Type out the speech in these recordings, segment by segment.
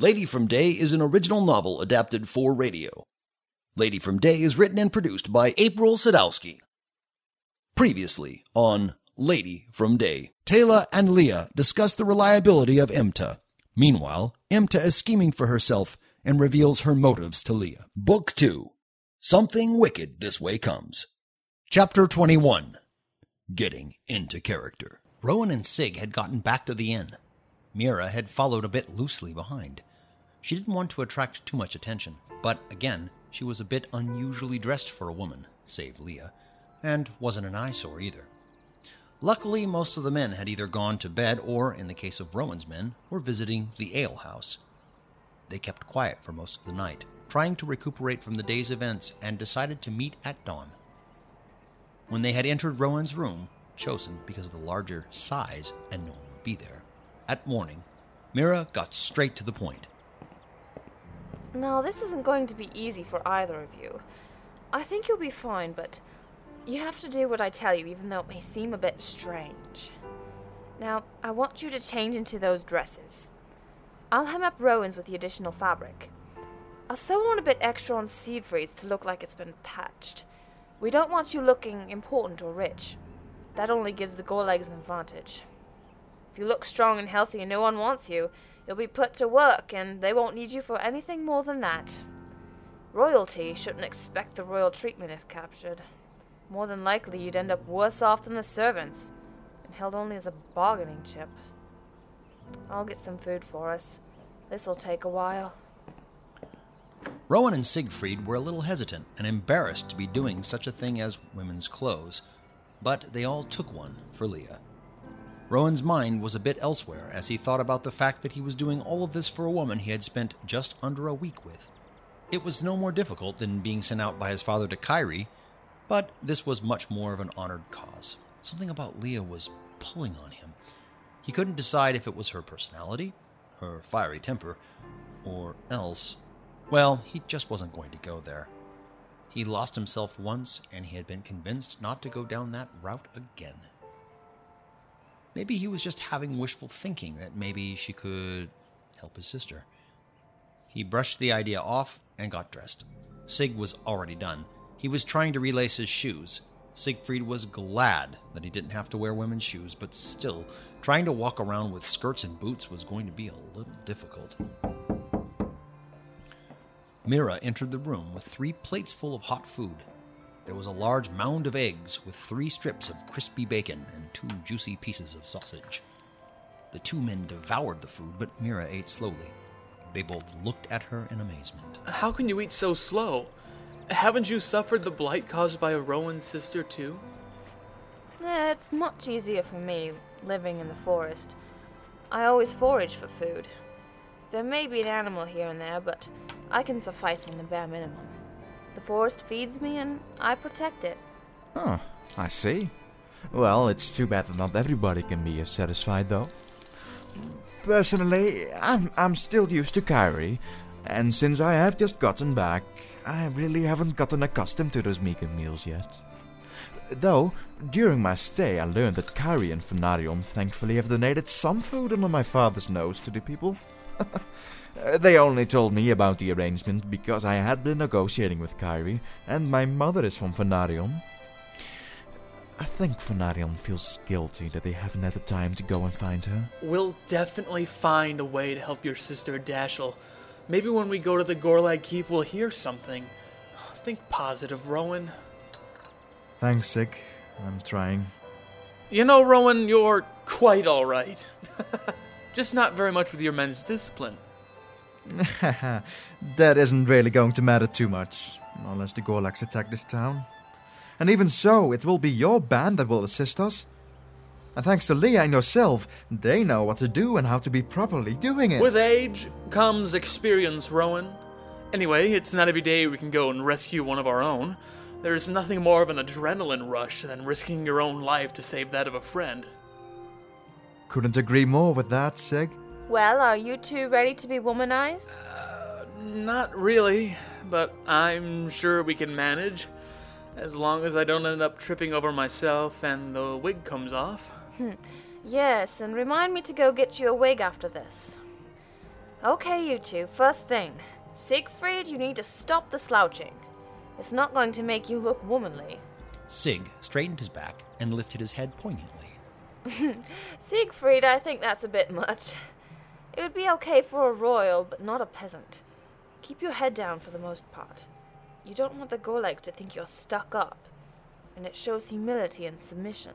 Lady from Day is an original novel adapted for radio. Lady from Day is written and produced by April Sadowski. Previously on Lady from Day, Taylor and Leah discuss the reliability of Imta. Meanwhile, Imta is scheming for herself and reveals her motives to Leah. Book 2 Something Wicked This Way Comes. Chapter 21 Getting into Character. Rowan and Sig had gotten back to the inn. Mira had followed a bit loosely behind. She didn't want to attract too much attention, but again, she was a bit unusually dressed for a woman, save Leah, and wasn't an eyesore either. Luckily, most of the men had either gone to bed or, in the case of Rowan's men, were visiting the alehouse. They kept quiet for most of the night, trying to recuperate from the day's events, and decided to meet at dawn. When they had entered Rowan's room, chosen because of the larger size and no one would be there, at morning, Mira got straight to the point. Now, this isn't going to be easy for either of you. I think you'll be fine, but you have to do what I tell you, even though it may seem a bit strange. Now, I want you to change into those dresses. I'll hem up Rowan's with the additional fabric. I'll sew on a bit extra on Siegfried's to look like it's been patched. We don't want you looking important or rich. That only gives the Gorlegs an advantage. If you look strong and healthy and no one wants you, you'll be put to work, and they won't need you for anything more than that. Royalty shouldn't expect the royal treatment if captured. More than likely, you'd end up worse off than the servants, and held only as a bargaining chip. I'll get some food for us. This'll take a while. Rowan and Siegfried were a little hesitant and embarrassed to be doing such a thing as women's clothes, but they all took one for Leah. Rowan's mind was a bit elsewhere as he thought about the fact that he was doing all of this for a woman he had spent just under a week with. It was no more difficult than being sent out by his father to Kyrie, but this was much more of an honored cause. Something about Leah was pulling on him. He couldn't decide if it was her personality, her fiery temper, or else. Well, he just wasn't going to go there. He lost himself once, and he had been convinced not to go down that route again. Maybe he was just having wishful thinking that maybe she could help his sister. He brushed the idea off and got dressed. Sig was already done. He was trying to relace his shoes. Siegfried was glad that he didn't have to wear women's shoes, but still, trying to walk around with skirts and boots was going to be a little difficult. Mira entered the room with three plates full of hot food. There was a large mound of eggs with three strips of crispy bacon and two juicy pieces of sausage. The two men devoured the food, but Mira ate slowly. They both looked at her in amazement. How can you eat so slow? Haven't you suffered the blight caused by a Rowan sister, too? Eh, it's much easier for me living in the forest. I always forage for food. There may be an animal here and there, but I can suffice on the bare minimum. The forest feeds me and I protect it. Oh, I see. Well, it's too bad that not everybody can be as satisfied, though. Personally, I'm, I'm still used to Kyrie, and since I have just gotten back, I really haven't gotten accustomed to those meager meals yet. Though, during my stay, I learned that Kyrie and Fenarion thankfully have donated some food under my father's nose to the people. Uh, they only told me about the arrangement because I had been negotiating with Kyrie, and my mother is from Fenarion. I think Fenarion feels guilty that they haven't had the time to go and find her. We'll definitely find a way to help your sister Dashel. Maybe when we go to the Gorlag Keep, we'll hear something. Think positive, Rowan. Thanks, Sig. I'm trying. You know, Rowan, you're quite alright. Just not very much with your men's discipline. that isn't really going to matter too much, unless the Gorlaks attack this town. And even so, it will be your band that will assist us. And thanks to Leah and yourself, they know what to do and how to be properly doing it. With age comes experience, Rowan. Anyway, it's not every day we can go and rescue one of our own. There's nothing more of an adrenaline rush than risking your own life to save that of a friend. Couldn't agree more with that, Sig. Well, are you two ready to be womanized? Uh, not really, but I'm sure we can manage. As long as I don't end up tripping over myself and the wig comes off. yes, and remind me to go get you a wig after this. Okay, you two, first thing. Siegfried, you need to stop the slouching. It's not going to make you look womanly. Sig straightened his back and lifted his head poignantly. Siegfried, I think that's a bit much. It would be okay for a royal, but not a peasant. Keep your head down for the most part. You don't want the Gorlegs to think you're stuck up, and it shows humility and submission.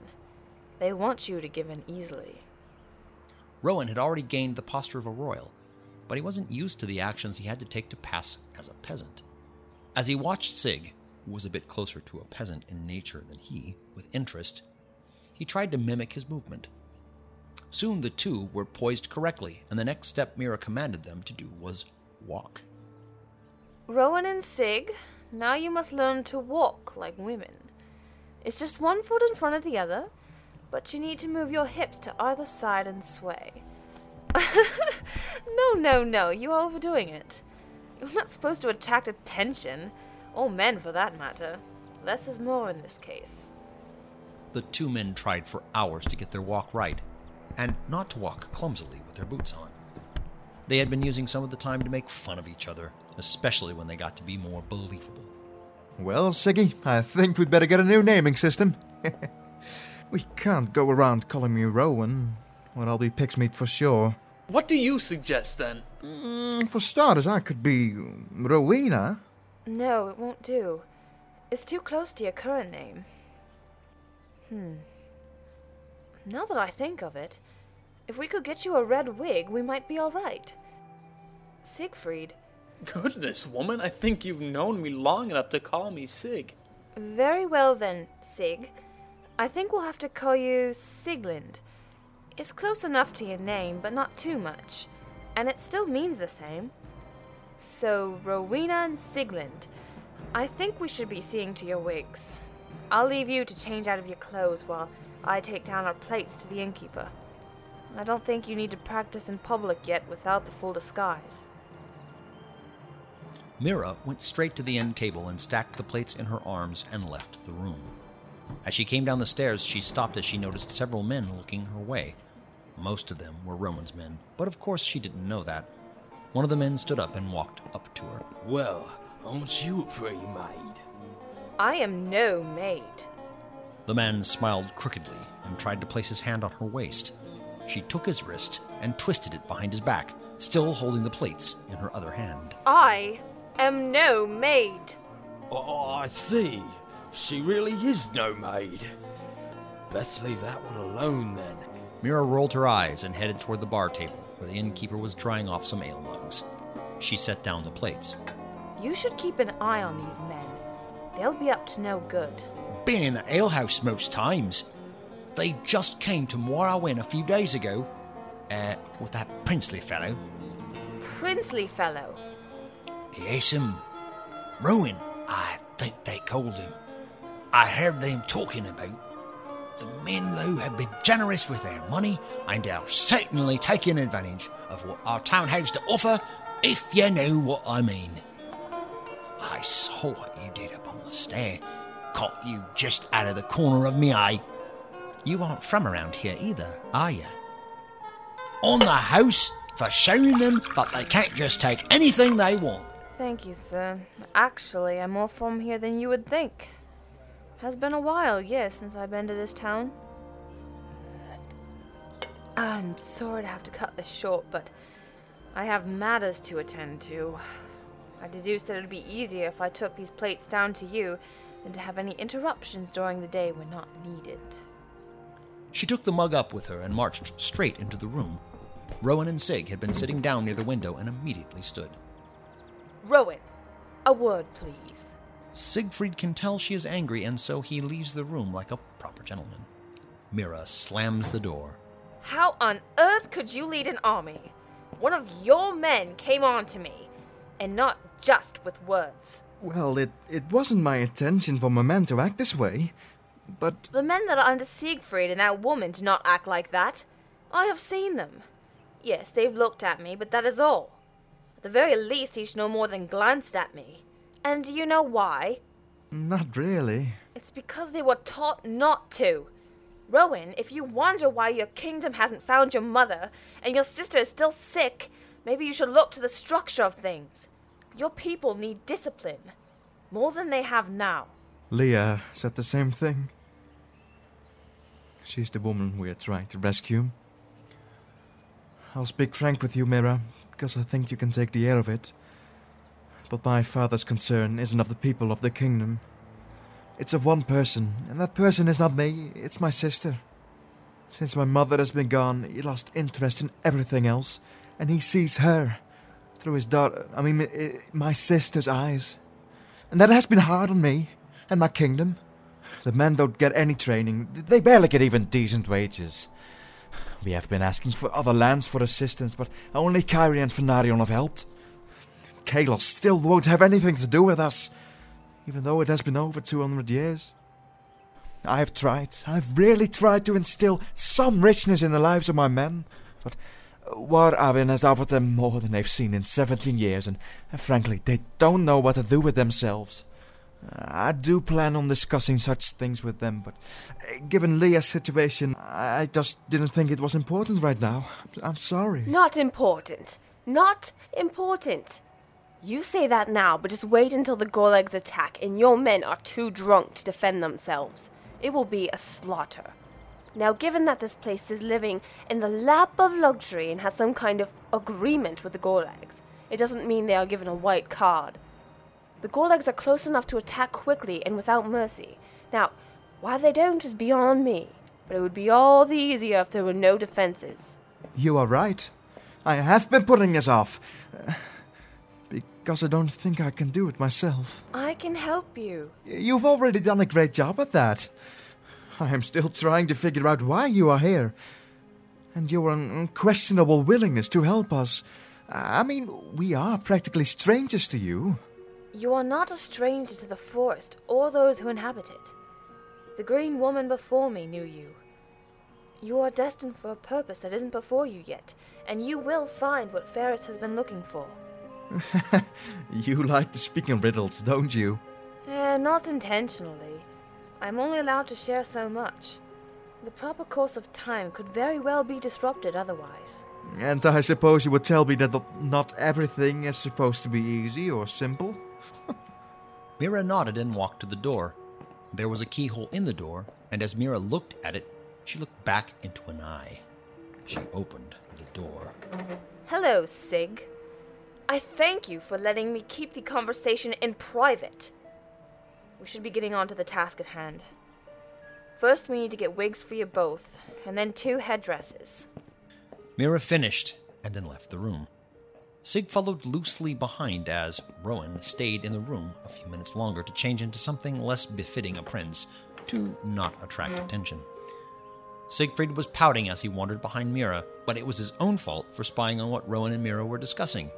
They want you to give in easily. Rowan had already gained the posture of a royal, but he wasn't used to the actions he had to take to pass as a peasant. As he watched Sig, who was a bit closer to a peasant in nature than he, with interest, he tried to mimic his movement. Soon the two were poised correctly, and the next step Mira commanded them to do was walk. Rowan and Sig, now you must learn to walk like women. It's just one foot in front of the other, but you need to move your hips to either side and sway. no, no, no, you are overdoing it. You're not supposed to attract attention, or men for that matter. Less is more in this case. The two men tried for hours to get their walk right, and not to walk clumsily with their boots on. They had been using some of the time to make fun of each other, especially when they got to be more believable. Well, Siggy, I think we'd better get a new naming system. we can't go around calling me Rowan, or I'll be pig's meat for sure. What do you suggest then? Mm, for starters, I could be Rowena. No, it won't do. It's too close to your current name. Hmm. Now that I think of it, if we could get you a red wig, we might be all right. Siegfried. Goodness, woman, I think you've known me long enough to call me Sig. Very well then, Sig. I think we'll have to call you Siglind. It's close enough to your name, but not too much. And it still means the same. So, Rowena and Siglind. I think we should be seeing to your wigs. I'll leave you to change out of your clothes while I take down our plates to the innkeeper. I don't think you need to practice in public yet without the full disguise. Mira went straight to the end table and stacked the plates in her arms and left the room. As she came down the stairs, she stopped as she noticed several men looking her way. Most of them were Rowan's men, but of course she didn't know that. One of the men stood up and walked up to her. Well, aren't you a pretty maid? I am no maid. The man smiled crookedly and tried to place his hand on her waist. She took his wrist and twisted it behind his back, still holding the plates in her other hand. I am no maid. Oh, I see. She really is no maid. Best leave that one alone then. Mira rolled her eyes and headed toward the bar table, where the innkeeper was drying off some ale mugs. She set down the plates. You should keep an eye on these men. They'll be up to no good. Been in the alehouse most times. They just came to Moira Moirawen a few days ago, uh, with that princely fellow. Princely fellow. Yes, um, Rowan, I think they called him. I heard them talking about. The men, though, have been generous with their money and are certainly taking advantage of what our town has to offer, if you know what I mean. I saw what you did upon the stair. Caught you just out of the corner of me eye. You aren't from around here either, are you? On the house for showing them that they can't just take anything they want. Thank you, sir. Actually, I'm more from here than you would think. Has been a while, yes, since I've been to this town. I'm sorry to have to cut this short, but I have matters to attend to. I deduced that it would be easier if I took these plates down to you than to have any interruptions during the day when not needed. She took the mug up with her and marched straight into the room. Rowan and Sig had been sitting down near the window and immediately stood. Rowan, a word, please. Siegfried can tell she is angry, and so he leaves the room like a proper gentleman. Mira slams the door. How on earth could you lead an army? One of your men came on to me, and not just with words. Well, it, it wasn't my intention for my men to act this way, but The men that are under Siegfried and that woman do not act like that. I have seen them. Yes, they've looked at me, but that is all. At the very least, each no more than glanced at me. And do you know why? not really. It's because they were taught not to. Rowan, if you wonder why your kingdom hasn't found your mother and your sister is still sick, Maybe you should look to the structure of things. Your people need discipline. More than they have now. Leah said the same thing. She's the woman we are trying to rescue. I'll speak frank with you, Mira, because I think you can take the air of it. But my father's concern isn't of the people of the kingdom. It's of one person, and that person is not me, it's my sister. Since my mother has been gone, he lost interest in everything else, and he sees her through his daughter, I mean, my sister's eyes. And that has been hard on me and my kingdom. The men don't get any training, they barely get even decent wages. We have been asking for other lands for assistance, but only Kyrie and Fenarion have helped. Kalos still won't have anything to do with us, even though it has been over 200 years. I have tried, I've really tried to instill some richness in the lives of my men, but War Avin has offered them more than they've seen in 17 years, and frankly, they don't know what to do with themselves. I do plan on discussing such things with them, but uh, given Leah's situation, I just didn't think it was important right now. I'm sorry. Not important. Not important. You say that now, but just wait until the Gorlegs attack and your men are too drunk to defend themselves. It will be a slaughter. Now, given that this place is living in the lap of luxury and has some kind of agreement with the Gorlegs, it doesn't mean they are given a white card. The Gorlegs are close enough to attack quickly and without mercy. Now, why they don't is beyond me, but it would be all the easier if there were no defenses. You are right. I have been putting this off. Uh, because I don't think I can do it myself. I can help you. You've already done a great job at that. I am still trying to figure out why you are here. And your unquestionable willingness to help us. I mean, we are practically strangers to you. You are not a stranger to the forest or those who inhabit it. The green woman before me knew you. You are destined for a purpose that isn't before you yet, and you will find what Ferris has been looking for. you like to speak in riddles, don't you? Eh, not intentionally. I'm only allowed to share so much. The proper course of time could very well be disrupted otherwise. And I suppose you would tell me that not everything is supposed to be easy or simple? Mira nodded and walked to the door. There was a keyhole in the door, and as Mira looked at it, she looked back into an eye. She opened the door. Hello, Sig. I thank you for letting me keep the conversation in private. We should be getting on to the task at hand. First, we need to get wigs for you both, and then two headdresses. Mira finished and then left the room. Sig followed loosely behind as Rowan stayed in the room a few minutes longer to change into something less befitting a prince, to not attract mm. attention. Siegfried was pouting as he wandered behind Mira, but it was his own fault for spying on what Rowan and Mira were discussing.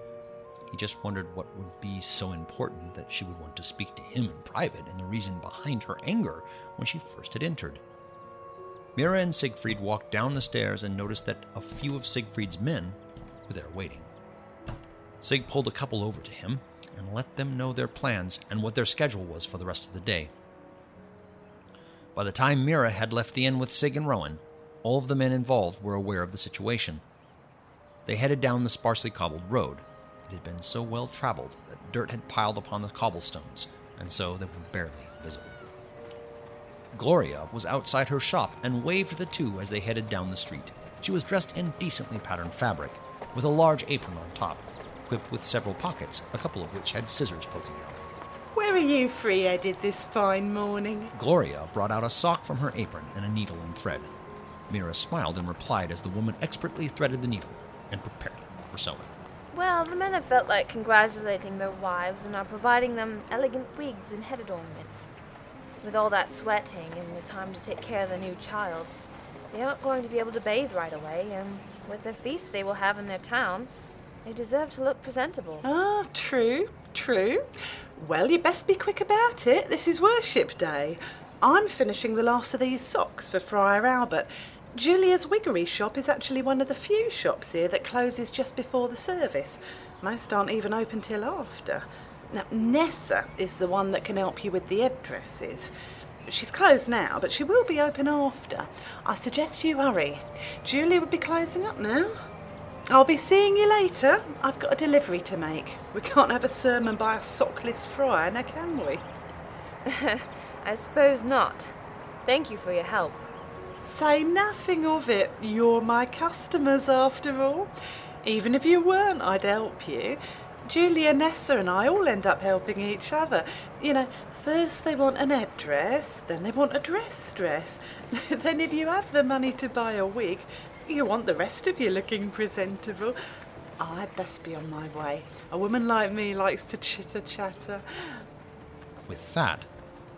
He just wondered what would be so important that she would want to speak to him in private and the reason behind her anger when she first had entered. Mira and Siegfried walked down the stairs and noticed that a few of Siegfried's men were there waiting. Sig pulled a couple over to him and let them know their plans and what their schedule was for the rest of the day. By the time Mira had left the inn with Sig and Rowan, all of the men involved were aware of the situation. They headed down the sparsely cobbled road, it had been so well traveled that dirt had piled upon the cobblestones, and so they were barely visible. Gloria was outside her shop and waved the two as they headed down the street. She was dressed in decently patterned fabric, with a large apron on top, equipped with several pockets, a couple of which had scissors poking out. Where are you free headed this fine morning? Gloria brought out a sock from her apron and a needle and thread. Mira smiled and replied as the woman expertly threaded the needle and prepared it for sewing. Well, the men have felt like congratulating their wives and are providing them elegant wigs and head adornments. With all that sweating and the time to take care of the new child, they aren't going to be able to bathe right away, and with the feast they will have in their town, they deserve to look presentable. Ah, true, true. Well, you best be quick about it. This is worship day. I'm finishing the last of these socks for Friar Albert, Julia's Wiggery shop is actually one of the few shops here that closes just before the service. Most aren't even open till after. Now, Nessa is the one that can help you with the headdresses. She's closed now, but she will be open after. I suggest you hurry. Julia would be closing up now. I'll be seeing you later. I've got a delivery to make. We can't have a sermon by a sockless friar, now can we? I suppose not. Thank you for your help. Say nothing of it. You're my customers after all. Even if you weren't, I'd help you. Julia, Nessa, and I all end up helping each other. You know, first they want an headdress, then they want a dress dress. then, if you have the money to buy a wig, you want the rest of you looking presentable. I'd best be on my way. A woman like me likes to chitter chatter. With that,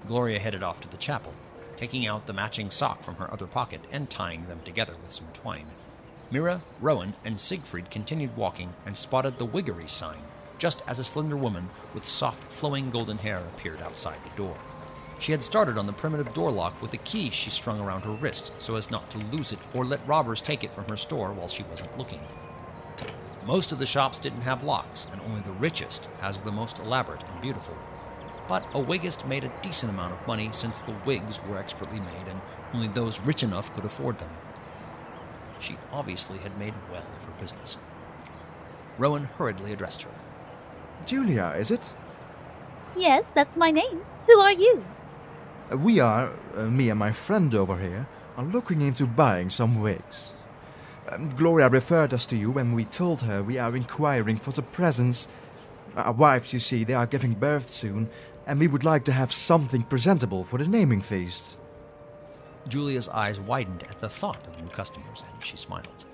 Gloria headed off to the chapel, taking out the matching sock from her other pocket and tying them together with some twine. Mira, Rowan, and Siegfried continued walking and spotted the Wiggery sign, just as a slender woman with soft, flowing golden hair appeared outside the door. She had started on the primitive door lock with a key she strung around her wrist so as not to lose it or let robbers take it from her store while she wasn't looking. Most of the shops didn't have locks, and only the richest has the most elaborate and beautiful. But a wigist made a decent amount of money since the wigs were expertly made and only those rich enough could afford them. She obviously had made well of her business. Rowan hurriedly addressed her. Julia, is it? Yes, that's my name. Who are you? Uh, We are, uh, me and my friend over here, are looking into buying some wigs. Um, Gloria referred us to you when we told her we are inquiring for the presents. Our wives, you see, they are giving birth soon, and we would like to have something presentable for the naming feast. Julia's eyes widened at the thought of new customers, and she smiled.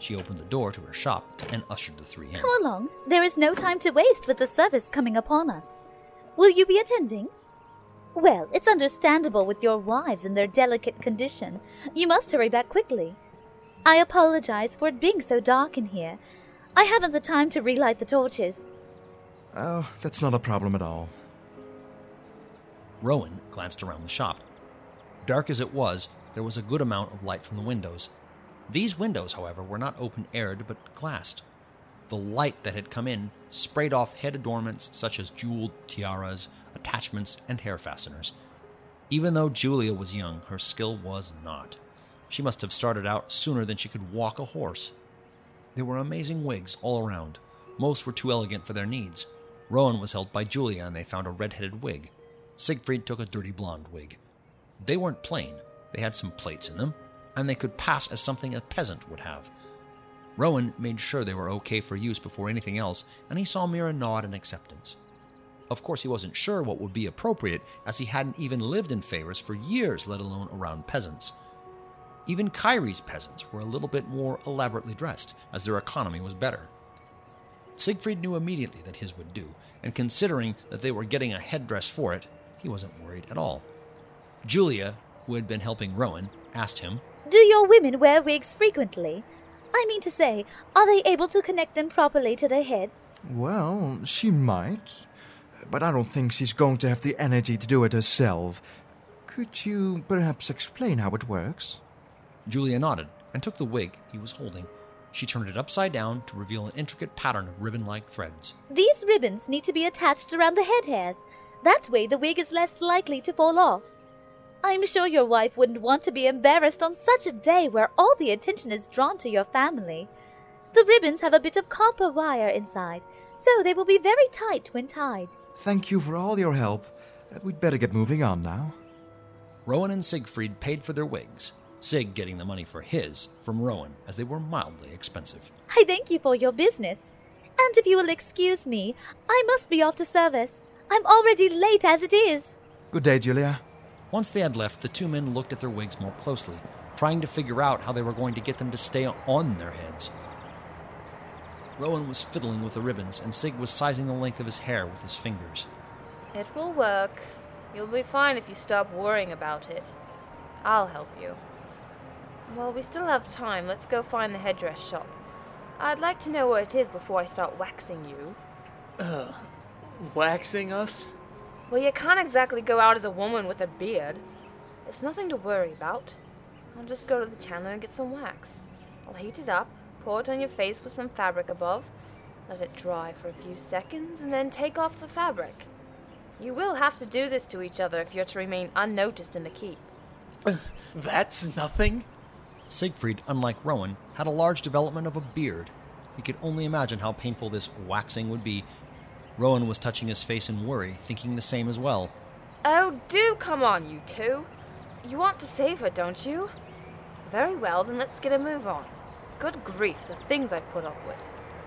She opened the door to her shop and ushered the three in. Come along. There is no time to waste with the service coming upon us. Will you be attending? Well, it's understandable with your wives in their delicate condition. You must hurry back quickly. I apologize for it being so dark in here. I haven't the time to relight the torches. Oh, that's not a problem at all. Rowan glanced around the shop. Dark as it was, there was a good amount of light from the windows. These windows, however, were not open aired but glassed. The light that had come in sprayed off head adornments such as jeweled tiaras, attachments, and hair fasteners. Even though Julia was young, her skill was not. She must have started out sooner than she could walk a horse. There were amazing wigs all around. Most were too elegant for their needs. Rowan was held by Julia, and they found a red headed wig. Siegfried took a dirty blonde wig. They weren't plain, they had some plates in them, and they could pass as something a peasant would have. Rowan made sure they were okay for use before anything else, and he saw Mira nod in acceptance. Of course, he wasn't sure what would be appropriate, as he hadn't even lived in Faris for years, let alone around peasants. Even Kyrie's peasants were a little bit more elaborately dressed, as their economy was better. Siegfried knew immediately that his would do, and considering that they were getting a headdress for it, he wasn't worried at all. Julia, who had been helping Rowan, asked him, Do your women wear wigs frequently? I mean to say, are they able to connect them properly to their heads? Well, she might. But I don't think she's going to have the energy to do it herself. Could you perhaps explain how it works? Julia nodded and took the wig he was holding. She turned it upside down to reveal an intricate pattern of ribbon like threads. These ribbons need to be attached around the head hairs. That way, the wig is less likely to fall off. I'm sure your wife wouldn't want to be embarrassed on such a day where all the attention is drawn to your family. The ribbons have a bit of copper wire inside, so they will be very tight when tied. Thank you for all your help. Uh, We'd better get moving on now. Rowan and Siegfried paid for their wigs, Sig getting the money for his from Rowan, as they were mildly expensive. I thank you for your business. And if you will excuse me, I must be off to service. I'm already late as it is. Good day, Julia. Once they had left, the two men looked at their wigs more closely, trying to figure out how they were going to get them to stay on their heads. Rowan was fiddling with the ribbons, and Sig was sizing the length of his hair with his fingers. It will work. You'll be fine if you stop worrying about it. I'll help you. Well, we still have time. Let's go find the headdress shop. I'd like to know where it is before I start waxing you. Waxing us? Well, you can't exactly go out as a woman with a beard. It's nothing to worry about. I'll just go to the chandler and get some wax. I'll heat it up, pour it on your face with some fabric above, let it dry for a few seconds, and then take off the fabric. You will have to do this to each other if you're to remain unnoticed in the keep. That's nothing. Siegfried, unlike Rowan, had a large development of a beard. He could only imagine how painful this waxing would be. Rowan was touching his face in worry, thinking the same as well. Oh, do come on, you two. You want to save her, don't you? Very well, then let's get a move on. Good grief, the things I put up with.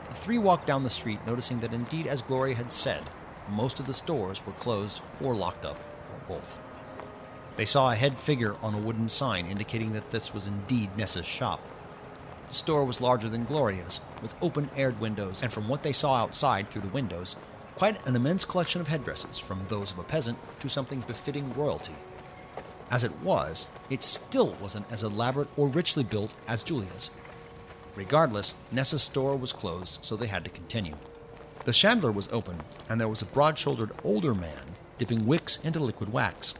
The three walked down the street, noticing that indeed, as Gloria had said, most of the stores were closed or locked up, or both. They saw a head figure on a wooden sign indicating that this was indeed Nessa's shop. The store was larger than Gloria's, with open aired windows, and from what they saw outside through the windows, quite an immense collection of headdresses, from those of a peasant to something befitting royalty. As it was, it still wasn't as elaborate or richly built as Julia's. Regardless, Nessa's store was closed, so they had to continue. The chandler was open, and there was a broad shouldered older man dipping wicks into liquid wax.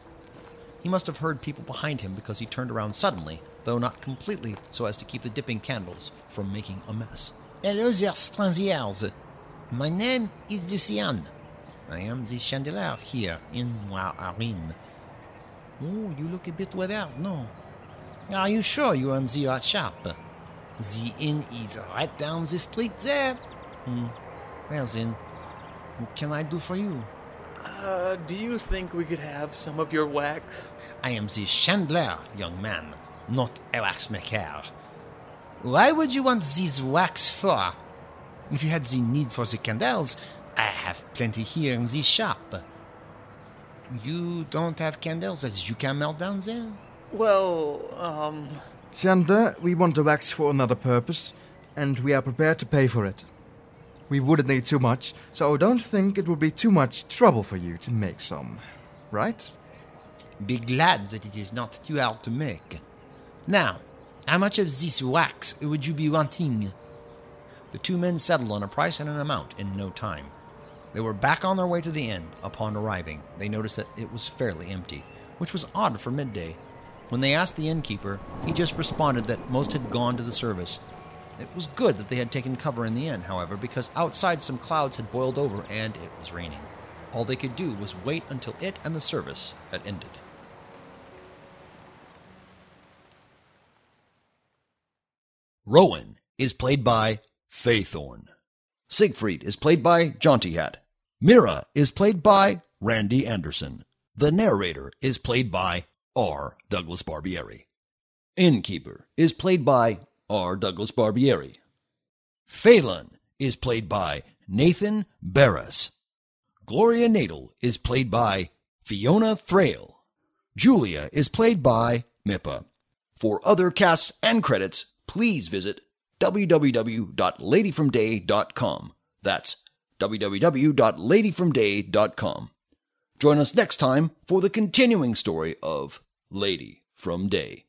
He must have heard people behind him because he turned around suddenly, though not completely so as to keep the dipping candles from making a mess. Hello there, strangers. My name is Lucian. I am the chandelier here in Moirine. Oh, you look a bit weathered, no? Are you sure you are in the right shop? The inn is right down the street there. Hmm. Well then, what can I do for you? Uh, do you think we could have some of your wax? I am the chandler, young man, not a waxmaker. Why would you want this wax for? If you had the need for the candles, I have plenty here in this shop. You don't have candles that you can melt down there? Well, um. Chandler, we want the wax for another purpose, and we are prepared to pay for it. We wouldn't need too much, so don't think it would be too much trouble for you to make some. Right? Be glad that it is not too hard to make. Now, how much of this wax would you be wanting? The two men settled on a price and an amount in no time. They were back on their way to the inn. Upon arriving, they noticed that it was fairly empty, which was odd for midday. When they asked the innkeeper, he just responded that most had gone to the service. It was good that they had taken cover in the inn, however, because outside some clouds had boiled over and it was raining. All they could do was wait until it and the service had ended. Rowan is played by Faithorn. Siegfried is played by Jaunty Hat. Mira is played by Randy Anderson. The narrator is played by R. Douglas Barbieri. Innkeeper is played by R. Douglas Barbieri. Phelan is played by Nathan Barris. Gloria Nadel is played by Fiona Thrale. Julia is played by Mippa. For other casts and credits, please visit www.ladyfromday.com. That's www.ladyfromday.com. Join us next time for the continuing story of Lady from Day.